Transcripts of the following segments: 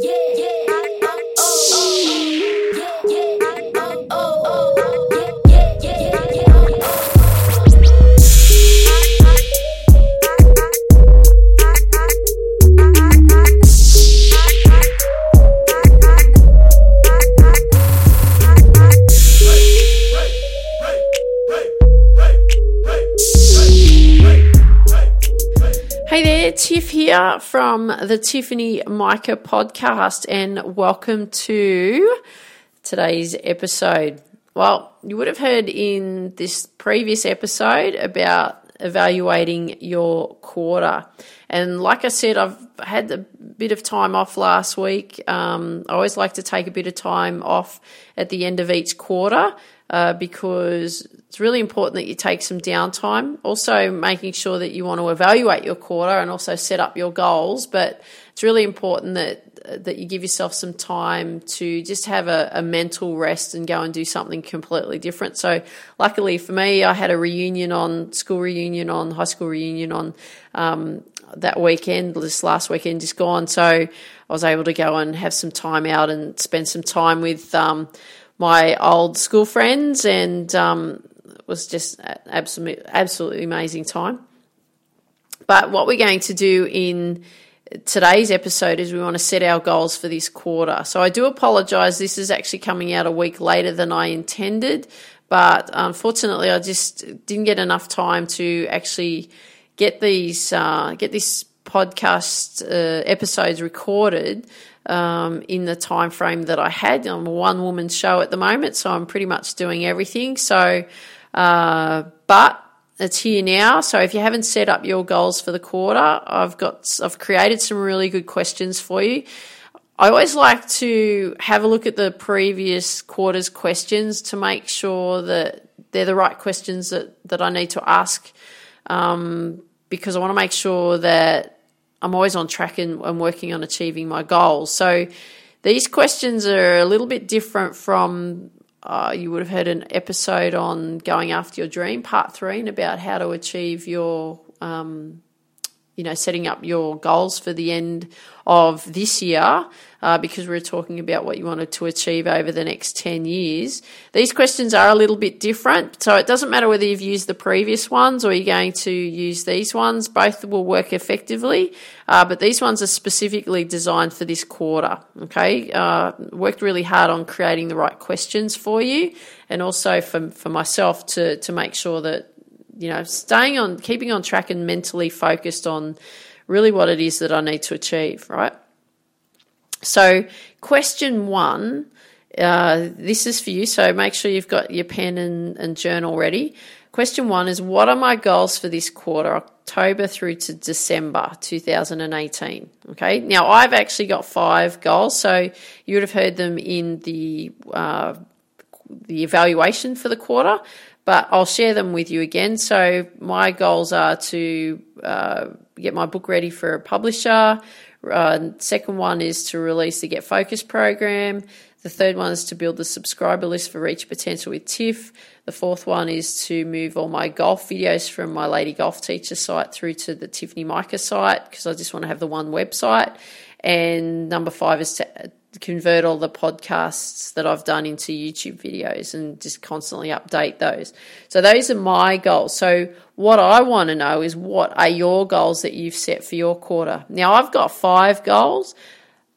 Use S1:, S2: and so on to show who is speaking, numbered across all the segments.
S1: Tiff from the Tiffany Micah podcast, and welcome to today's episode. Well, you would have heard in this previous episode about evaluating your quarter. And like I said, I've had a bit of time off last week. Um, I always like to take a bit of time off at the end of each quarter uh, because it's really important that you take some downtime. Also, making sure that you want to evaluate your quarter and also set up your goals. But it's really important that that you give yourself some time to just have a, a, mental rest and go and do something completely different. So, luckily for me, I had a reunion on school reunion on high school reunion on um, that weekend, this last weekend just gone. So, I was able to go and have some time out and spend some time with. Um, my old school friends, and um, it was just absolutely absolutely amazing time. But what we're going to do in today's episode is we want to set our goals for this quarter. So I do apologize. This is actually coming out a week later than I intended, but unfortunately, I just didn't get enough time to actually get these uh, get this podcast uh, episodes recorded um, in the time frame that I had. I'm a one woman show at the moment, so I'm pretty much doing everything. So, uh, but it's here now. So if you haven't set up your goals for the quarter, I've got I've created some really good questions for you. I always like to have a look at the previous quarter's questions to make sure that they're the right questions that, that I need to ask um, because I want to make sure that I'm always on track and, and working on achieving my goals. So these questions are a little bit different from uh, you would have heard an episode on going after your dream, part three, and about how to achieve your, um, you know, setting up your goals for the end of this year uh, because we are talking about what you wanted to achieve over the next 10 years. These questions are a little bit different. So it doesn't matter whether you've used the previous ones or you're going to use these ones. Both will work effectively, uh, but these ones are specifically designed for this quarter. Okay. Uh, worked really hard on creating the right questions for you and also for, for myself to, to make sure that, you know, staying on, keeping on track and mentally focused on really what it is that I need to achieve, right? So, question one uh, this is for you, so make sure you've got your pen and, and journal ready. Question one is What are my goals for this quarter, October through to December 2018? Okay, now I've actually got five goals, so you would have heard them in the uh, the evaluation for the quarter, but I'll share them with you again. So my goals are to uh, get my book ready for a publisher, uh, second one is to release the Get Focused program. The third one is to build the subscriber list for Reach Potential with Tiff. The fourth one is to move all my golf videos from my Lady Golf Teacher site through to the Tiffany Micah site because I just want to have the one website. And number five is to convert all the podcasts that I've done into YouTube videos and just constantly update those. So those are my goals. So what I want to know is what are your goals that you've set for your quarter? Now I've got five goals.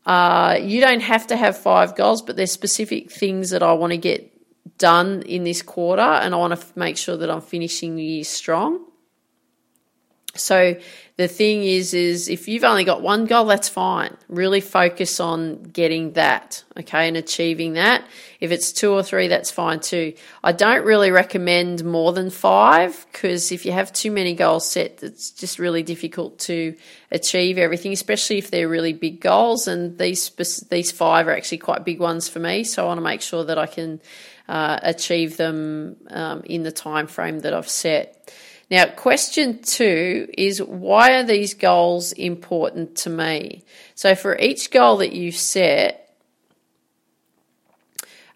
S1: Uh, you don't have to have five goals, but there's specific things that I want to get done in this quarter, and I want to make sure that I'm finishing the year strong. So the thing is, is if you've only got one goal, that's fine. Really focus on getting that, okay, and achieving that. If it's two or three, that's fine too. I don't really recommend more than five because if you have too many goals set, it's just really difficult to achieve everything, especially if they're really big goals. And these these five are actually quite big ones for me, so I want to make sure that I can uh, achieve them um, in the time frame that I've set. Now, question two is why are these goals important to me? So, for each goal that you set,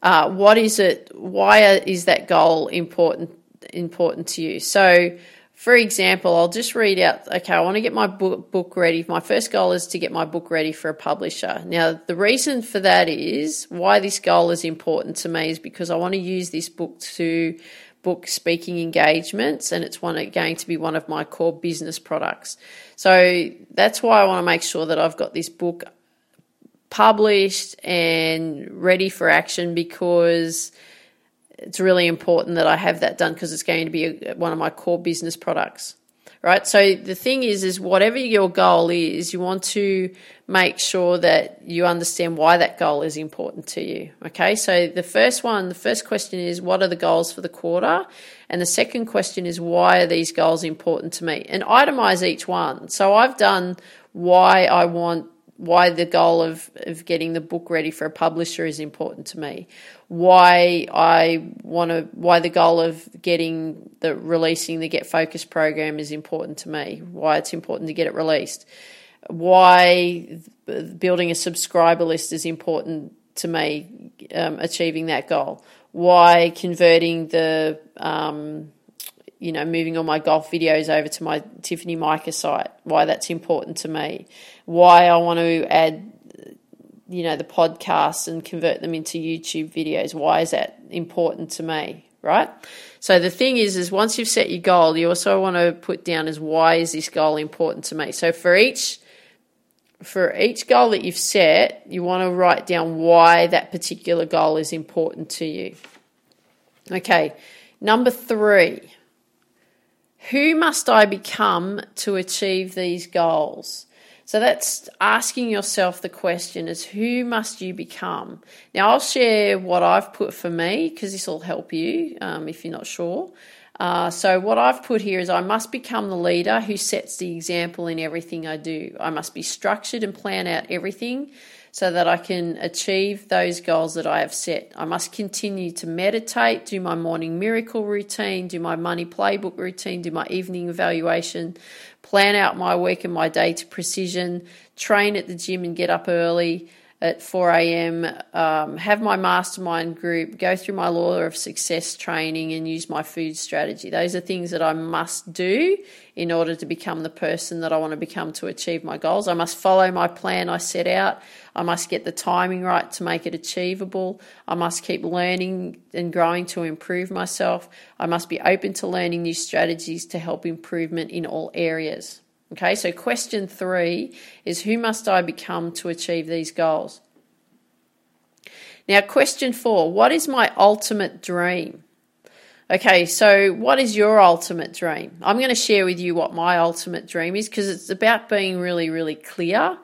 S1: uh, what is it? Why is that goal important important to you? So, for example, I'll just read out, okay, I want to get my book, book ready. My first goal is to get my book ready for a publisher. Now, the reason for that is why this goal is important to me is because I want to use this book to book speaking engagements and it's one going to be one of my core business products. So that's why I want to make sure that I've got this book published and ready for action because it's really important that I have that done because it's going to be a, one of my core business products. Right. So the thing is, is whatever your goal is, you want to make sure that you understand why that goal is important to you. Okay. So the first one, the first question is, what are the goals for the quarter? And the second question is, why are these goals important to me? And itemize each one. So I've done why I want why the goal of, of getting the book ready for a publisher is important to me why I want to why the goal of getting the releasing the Get Focus program is important to me why it's important to get it released why building a subscriber list is important to me um, achieving that goal why converting the um, you know, moving all my golf videos over to my Tiffany Micah site, why that's important to me, why I want to add, you know, the podcasts and convert them into YouTube videos. Why is that important to me, right? So the thing is, is once you've set your goal, you also want to put down as why is this goal important to me. So for each for each goal that you've set, you want to write down why that particular goal is important to you. Okay, number three who must I become to achieve these goals? So that's asking yourself the question is who must you become? Now I'll share what I've put for me because this will help you um, if you're not sure. Uh, so what I've put here is I must become the leader who sets the example in everything I do. I must be structured and plan out everything so that I can achieve those goals that I have set. I must continue to meditate, do my morning miracle routine, do my money playbook routine, do my evening evaluation, plan out my week and my day to precision, train at the gym and get up early, at 4 a.m., um, have my mastermind group, go through my law of success training, and use my food strategy. Those are things that I must do in order to become the person that I want to become to achieve my goals. I must follow my plan I set out. I must get the timing right to make it achievable. I must keep learning and growing to improve myself. I must be open to learning new strategies to help improvement in all areas. Okay, so question three is who must I become to achieve these goals? Now, question four what is my ultimate dream? Okay, so what is your ultimate dream? I'm going to share with you what my ultimate dream is because it's about being really, really clear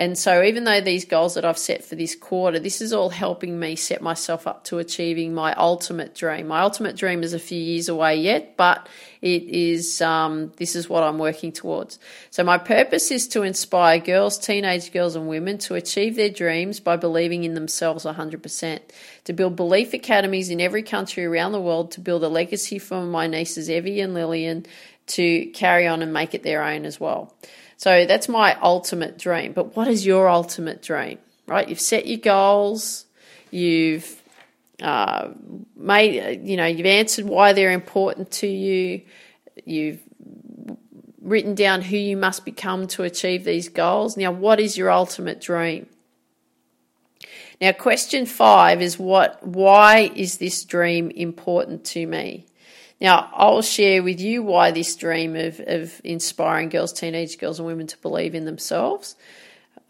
S1: and so, even though these goals that I've set for this quarter, this is all helping me set myself up to achieving my ultimate dream. My ultimate dream is a few years away yet, but it is um, this is what I'm working towards. So, my purpose is to inspire girls, teenage girls, and women to achieve their dreams by believing in themselves 100%. To build belief academies in every country around the world, to build a legacy for my nieces Evie and Lillian to carry on and make it their own as well. So that's my ultimate dream. But what is your ultimate dream? Right? You've set your goals. You've uh, made, you know, you've answered why they're important to you. You've written down who you must become to achieve these goals. Now, what is your ultimate dream? Now, question five is what? Why is this dream important to me? Now, I'll share with you why this dream of, of inspiring girls, teenage girls, and women to believe in themselves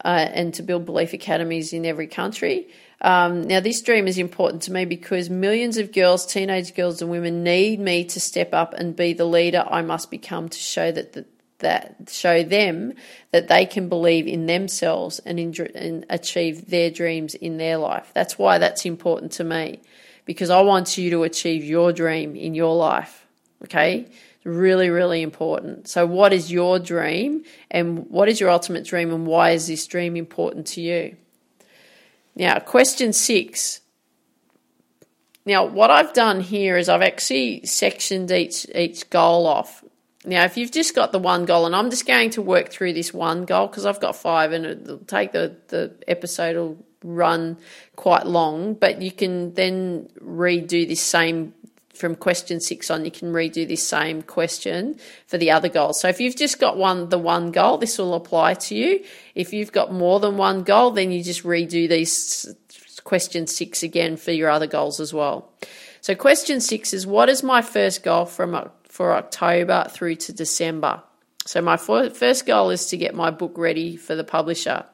S1: uh, and to build belief academies in every country. Um, now, this dream is important to me because millions of girls, teenage girls, and women need me to step up and be the leader I must become to show that the, that show them that they can believe in themselves and, in, and achieve their dreams in their life. That's why that's important to me because I want you to achieve your dream in your life. Okay? Really, really important. So, what is your dream and what is your ultimate dream, and why is this dream important to you? Now, question six. Now, what I've done here is I've actually sectioned each each goal off. Now, if you've just got the one goal, and I'm just going to work through this one goal because I've got five, and it'll take the the episode will run quite long, but you can then redo this same from question six on, you can redo this same question for the other goals. So if you've just got one, the one goal, this will apply to you. If you've got more than one goal, then you just redo these question six again for your other goals as well. So question six is what is my first goal from for October through to December? So my first goal is to get my book ready for the publisher.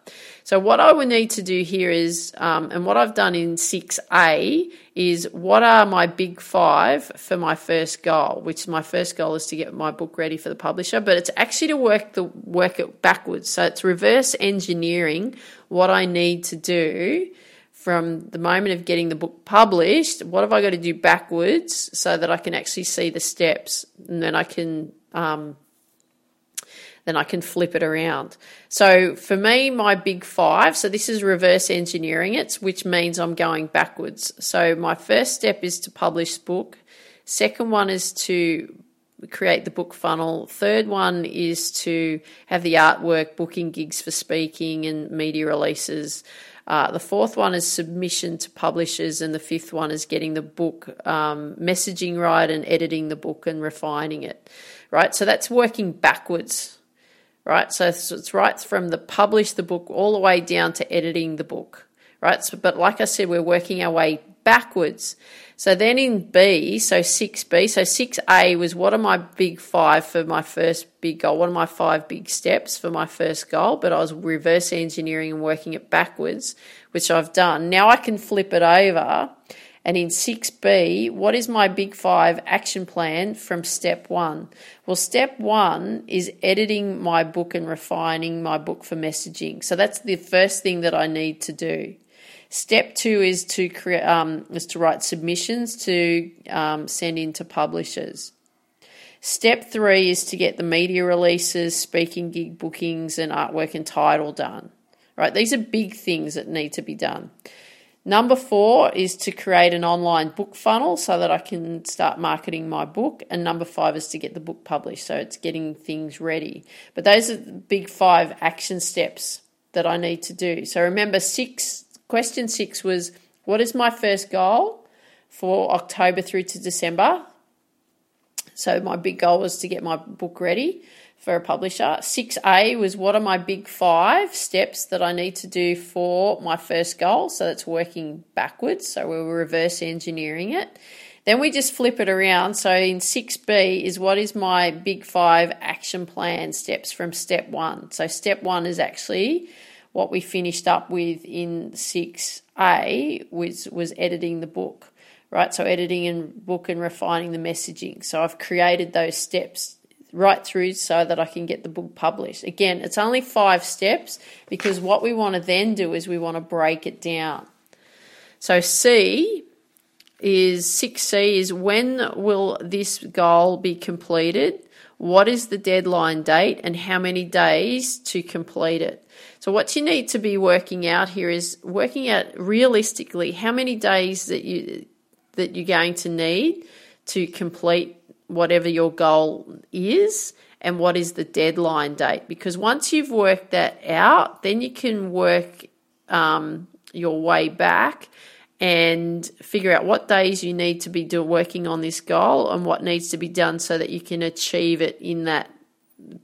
S1: So what I would need to do here is, um, and what I've done in 6A is what are my big five for my first goal, which my first goal is to get my book ready for the publisher, but it's actually to work the work it backwards. So it's reverse engineering what I need to do from the moment of getting the book published. What have I got to do backwards so that I can actually see the steps and then I can um, then I can flip it around. So for me, my big five, so this is reverse engineering it, which means I'm going backwards. So my first step is to publish book. Second one is to create the book funnel. Third one is to have the artwork, booking gigs for speaking and media releases. Uh, the fourth one is submission to publishers, and the fifth one is getting the book um, messaging right and editing the book and refining it. Right, so that's working backwards right? So it's right from the publish the book all the way down to editing the book, right? So, but like I said, we're working our way backwards. So then in B, so 6B, so 6A was what are my big five for my first big goal? What are my five big steps for my first goal? But I was reverse engineering and working it backwards, which I've done. Now I can flip it over and in 6B, what is my big five action plan from step one? Well, step one is editing my book and refining my book for messaging. So that's the first thing that I need to do. Step two is to create um, is to write submissions to um, send in to publishers. Step three is to get the media releases, speaking gig bookings, and artwork and title done. Right, these are big things that need to be done. Number four is to create an online book funnel so that I can start marketing my book. And number five is to get the book published. So it's getting things ready. But those are the big five action steps that I need to do. So remember, six question six was what is my first goal for October through to December? So my big goal was to get my book ready for a publisher. 6A was what are my big five steps that I need to do for my first goal? So that's working backwards. So we're reverse engineering it. Then we just flip it around. So in 6B is what is my big five action plan steps from step one. So step one is actually what we finished up with in 6A, which was editing the book, right? So editing and book and refining the messaging. So I've created those steps right through so that I can get the book published. Again, it's only five steps because what we want to then do is we want to break it down. So C is 6C is when will this goal be completed? What is the deadline date and how many days to complete it? So what you need to be working out here is working out realistically how many days that you that you're going to need to complete whatever your goal is and what is the deadline date. Because once you've worked that out, then you can work um, your way back and figure out what days you need to be do, working on this goal and what needs to be done so that you can achieve it in that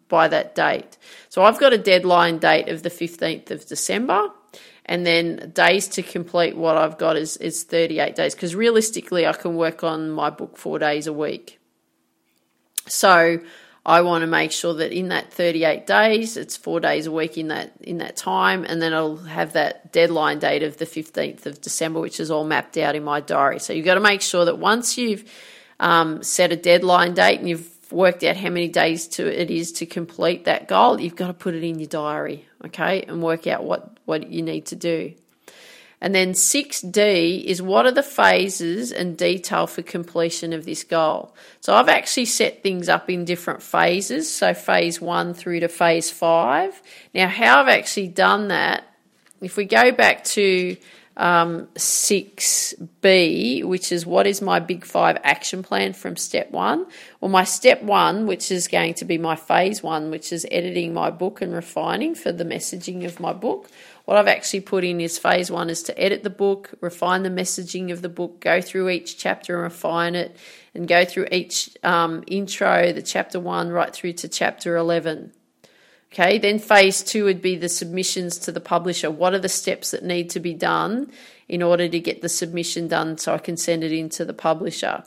S1: by that date. So I've got a deadline date of the 15th of December and then days to complete what I've got is is 38 days because realistically I can work on my book 4 days a week. So I want to make sure that in that 38 days, it's four days a week in that in that time, and then I'll have that deadline date of the 15th of December, which is all mapped out in my diary. So you've got to make sure that once you've um, set a deadline date and you've worked out how many days to it is to complete that goal, you've got to put it in your diary, okay, and work out what what you need to do. And then 6D is what are the phases and detail for completion of this goal. So I've actually set things up in different phases, so phase one through to phase five. Now, how I've actually done that, if we go back to um, 6B, which is what is my big five action plan from step one? Well, my step one, which is going to be my phase one, which is editing my book and refining for the messaging of my book. What I've actually put in is phase one is to edit the book, refine the messaging of the book, go through each chapter and refine it, and go through each um, intro, the chapter one, right through to chapter 11. Okay, then phase two would be the submissions to the publisher. What are the steps that need to be done in order to get the submission done so I can send it into the publisher?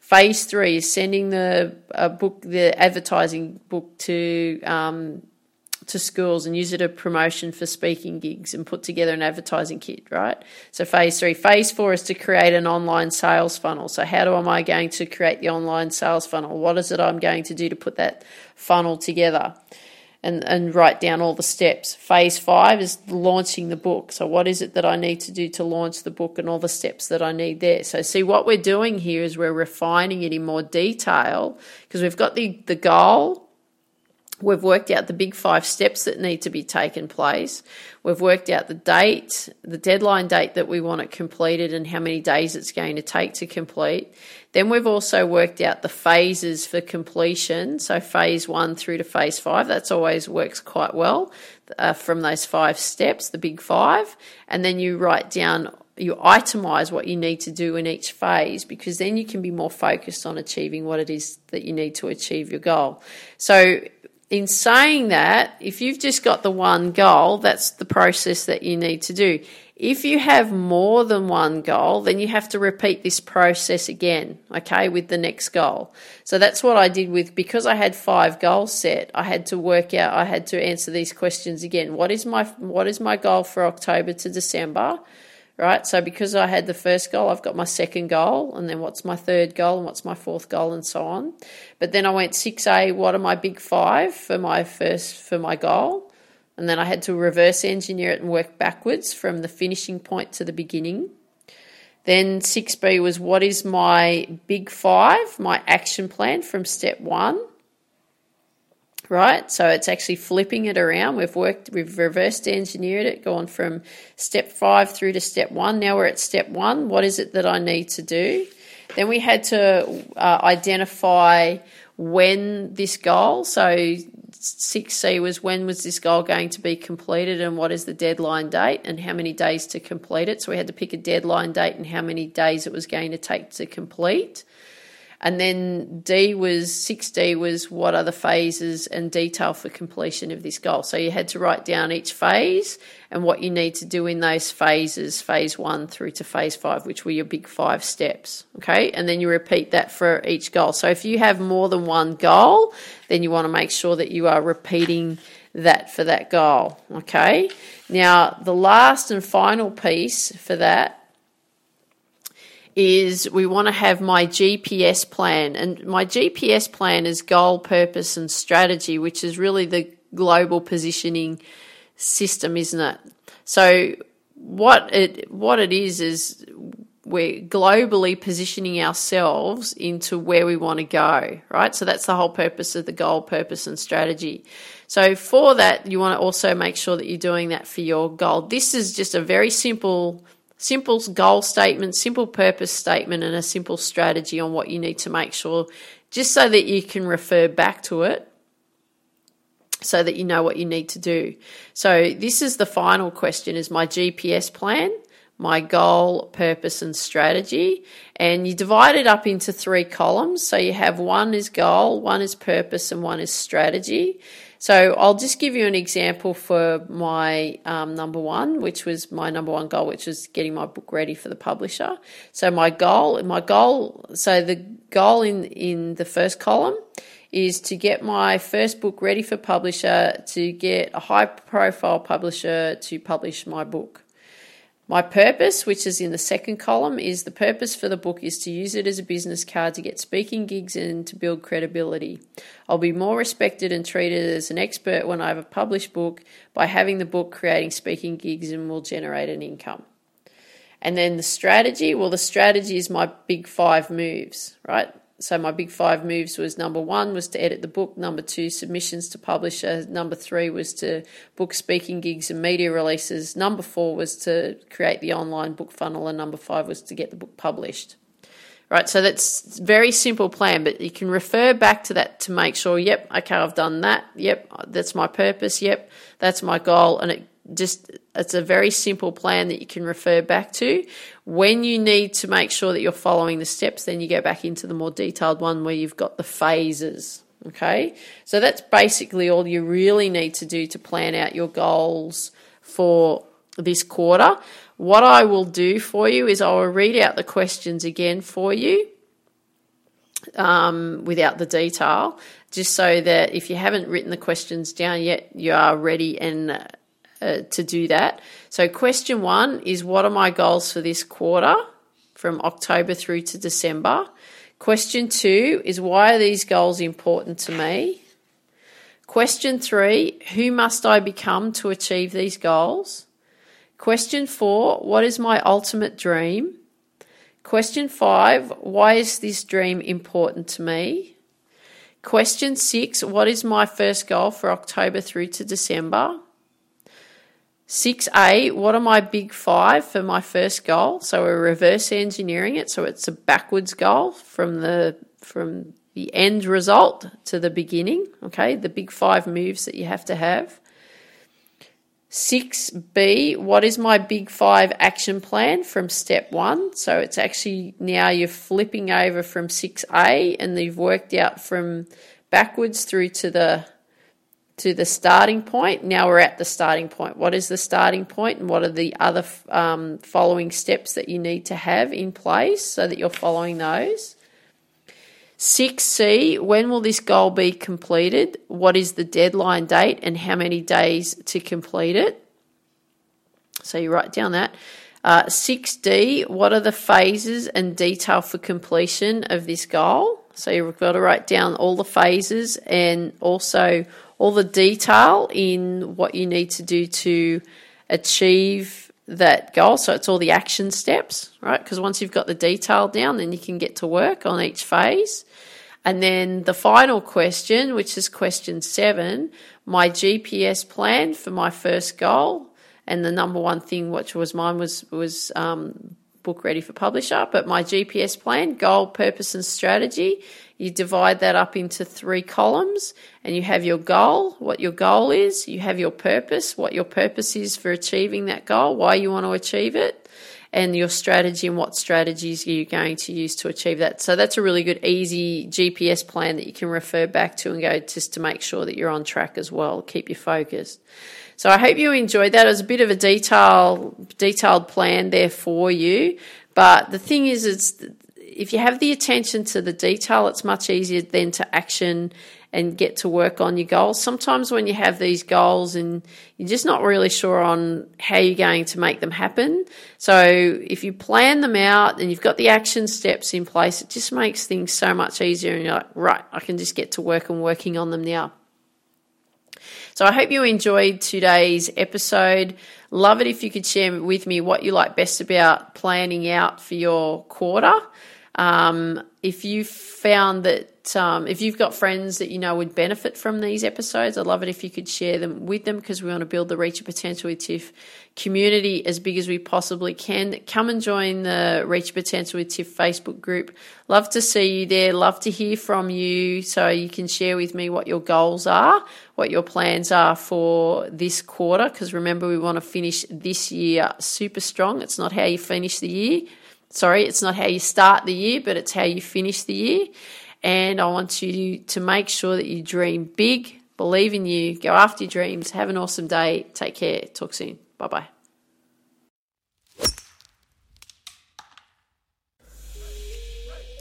S1: Phase three is sending the uh, book, the advertising book to um, to schools and use it as promotion for speaking gigs and put together an advertising kit, right? So phase three. Phase four is to create an online sales funnel. So how do am I going to create the online sales funnel? What is it I'm going to do to put that funnel together? And, and write down all the steps. Phase five is launching the book. So, what is it that I need to do to launch the book and all the steps that I need there? So, see, what we're doing here is we're refining it in more detail because we've got the, the goal, We've worked out the big five steps that need to be taken place. We've worked out the date, the deadline date that we want it completed and how many days it's going to take to complete. Then we've also worked out the phases for completion. So phase one through to phase five. That's always works quite well uh, from those five steps, the big five. And then you write down you itemize what you need to do in each phase because then you can be more focused on achieving what it is that you need to achieve your goal. So in saying that, if you've just got the one goal, that's the process that you need to do. If you have more than one goal, then you have to repeat this process again, okay, with the next goal. So that's what I did with, because I had five goals set, I had to work out, I had to answer these questions again. What is my, what is my goal for October to December? Right? So because I had the first goal, I've got my second goal, and then what's my third goal, and what's my fourth goal, and so on. But then I went six A. What are my big five for my first for my goal? And then I had to reverse engineer it and work backwards from the finishing point to the beginning. Then 6B was what is my big five, my action plan from step one right? So it's actually flipping it around. We've worked, we've reversed engineered it, gone from step five through to step one. Now we're at step one. What is it that I need to do? Then we had to uh, identify when this goal, so 6C was when was this goal going to be completed and what is the deadline date and how many days to complete it. So we had to pick a deadline date and how many days it was going to take to complete. And then D was 6D was what are the phases and detail for completion of this goal. So you had to write down each phase and what you need to do in those phases, phase one through to phase five, which were your big five steps. Okay. And then you repeat that for each goal. So if you have more than one goal, then you want to make sure that you are repeating that for that goal. Okay. Now, the last and final piece for that is we want to have my GPS plan. And my GPS plan is goal, purpose, and strategy, which is really the global positioning system, isn't it? So what it what it is is we're globally positioning ourselves into where we want to go, right? So that's the whole purpose of the goal, purpose, and strategy. So for that, you want to also make sure that you're doing that for your goal. This is just a very simple simple goal statement, simple purpose statement, and a simple strategy on what you need to make sure, just so that you can refer back to it so that you know what you need to do. So this is the final question is my GPS plan, my goal, purpose and strategy and you divide it up into three columns. So you have one is goal, one is purpose and one is strategy. So I'll just give you an example for my um, number one, which was my number one goal, which was getting my book ready for the publisher. So my goal, my goal, so the goal in in the first column is to get my first book ready for publisher, to get a high profile publisher to publish my book. My purpose, which is in the second column, is the purpose for the book is to use it as a business card to get speaking gigs and to build credibility. I'll be more respected and treated as an expert when I have a published book by having the book creating speaking gigs and will generate an income. And then the strategy, well, the strategy is my big five moves, right? So my big five moves was number one was to edit the book, number two, submissions to publisher, number three was to book speaking gigs and media releases, number four was to create the online book funnel, and number five was to get the book published. Right, so that's very simple plan, but you can refer back to that to make sure, yep, okay, I've done that, yep, that's my purpose, yep, that's my goal, and it just it's a very simple plan that you can refer back to. When you need to make sure that you're following the steps, then you go back into the more detailed one where you've got the phases. Okay, so that's basically all you really need to do to plan out your goals for this quarter. What I will do for you is I will read out the questions again for you um, without the detail, just so that if you haven't written the questions down yet, you are ready and uh, to do that. So, question one is What are my goals for this quarter from October through to December? Question two is Why are these goals important to me? Question three Who must I become to achieve these goals? Question four What is my ultimate dream? Question five Why is this dream important to me? Question six What is my first goal for October through to December? 6A, what are my big five for my first goal? So we're reverse engineering it, so it's a backwards goal from the from the end result to the beginning. Okay, the big five moves that you have to have. 6B, what is my big five action plan from step one? So it's actually now you're flipping over from 6A and you've worked out from backwards through to the to the starting point. Now we're at the starting point. What is the starting point and what are the other um, following steps that you need to have in place so that you're following those? 6C, when will this goal be completed? What is the deadline date and how many days to complete it? So you write down that. Uh, 6D, what are the phases and detail for completion of this goal? So you've got to write down all the phases and also all the detail in what you need to do to achieve that goal. So it's all the action steps, right? Because once you've got the detail down, then you can get to work on each phase. And then the final question, which is question seven, my GPS plan for my first goal. And the number one thing, which was mine, was was um, book ready for publisher. But my GPS plan, goal, purpose, and strategy you divide that up into three columns and you have your goal, what your goal is, you have your purpose, what your purpose is for achieving that goal, why you want to achieve it, and your strategy and what strategies you're going to use to achieve that. So that's a really good, easy GPS plan that you can refer back to and go just to make sure that you're on track as well, keep you focused. So I hope you enjoyed that. It was a bit of a detail, detailed plan there for you. But the thing is, it's if you have the attention to the detail, it's much easier then to action and get to work on your goals. Sometimes when you have these goals and you're just not really sure on how you're going to make them happen. So if you plan them out and you've got the action steps in place, it just makes things so much easier and you're like, right, I can just get to work and working on them now. So I hope you enjoyed today's episode. Love it if you could share with me what you like best about planning out for your quarter. Um, if you found that, um, if you've got friends that you know would benefit from these episodes, I'd love it if you could share them with them because we want to build the Reach Your Potential with Tiff community as big as we possibly can. Come and join the Reach Your Potential with Tiff Facebook group. Love to see you there. Love to hear from you so you can share with me what your goals are, what your plans are for this quarter. Because remember, we want to finish this year super strong. It's not how you finish the year sorry, it's not how you start the year, but it's how you finish the year. And I want you to make sure that you dream big, believe in you, go after your dreams. Have an awesome day. Take care. Talk soon. Bye bye.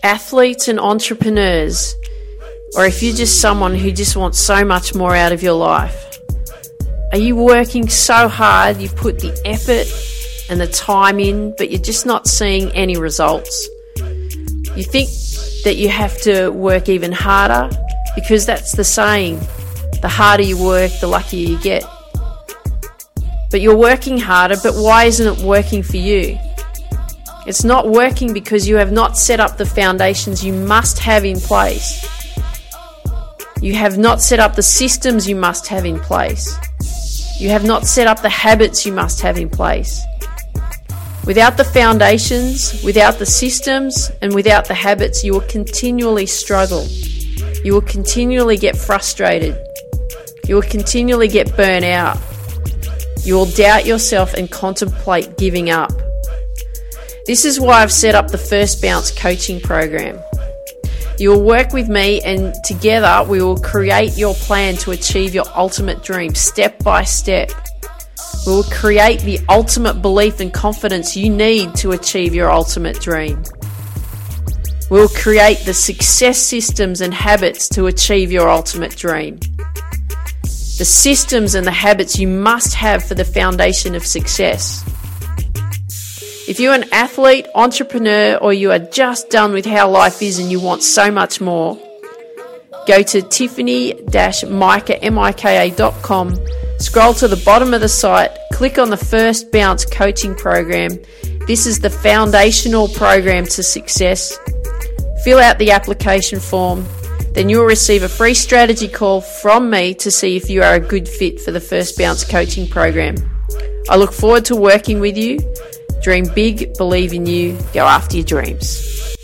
S1: Athletes and entrepreneurs, or if you're just someone who just wants so much more out of your life, are you working so hard? You've put the effort and the time in, but you're just not seeing any results. You think that you have to work even harder because that's the saying the harder you work, the luckier you get. But you're working harder, but why isn't it working for you? It's not working because you have not set up the foundations you must have in place. You have not set up the systems you must have in place. You have not set up the habits you must have in place. Without the foundations, without the systems, and without the habits, you will continually struggle. You will continually get frustrated. You will continually get burnt out. You will doubt yourself and contemplate giving up. This is why I've set up the First Bounce coaching program. You will work with me, and together we will create your plan to achieve your ultimate dream step by step. We will create the ultimate belief and confidence you need to achieve your ultimate dream. We will create the success systems and habits to achieve your ultimate dream. The systems and the habits you must have for the foundation of success. If you're an athlete, entrepreneur, or you are just done with how life is and you want so much more, go to tiffany-mika.com, scroll to the bottom of the site, click on the First Bounce coaching program. This is the foundational program to success. Fill out the application form, then you'll receive a free strategy call from me to see if you are a good fit for the First Bounce coaching program. I look forward to working with you. Dream big, believe in you, go after your dreams.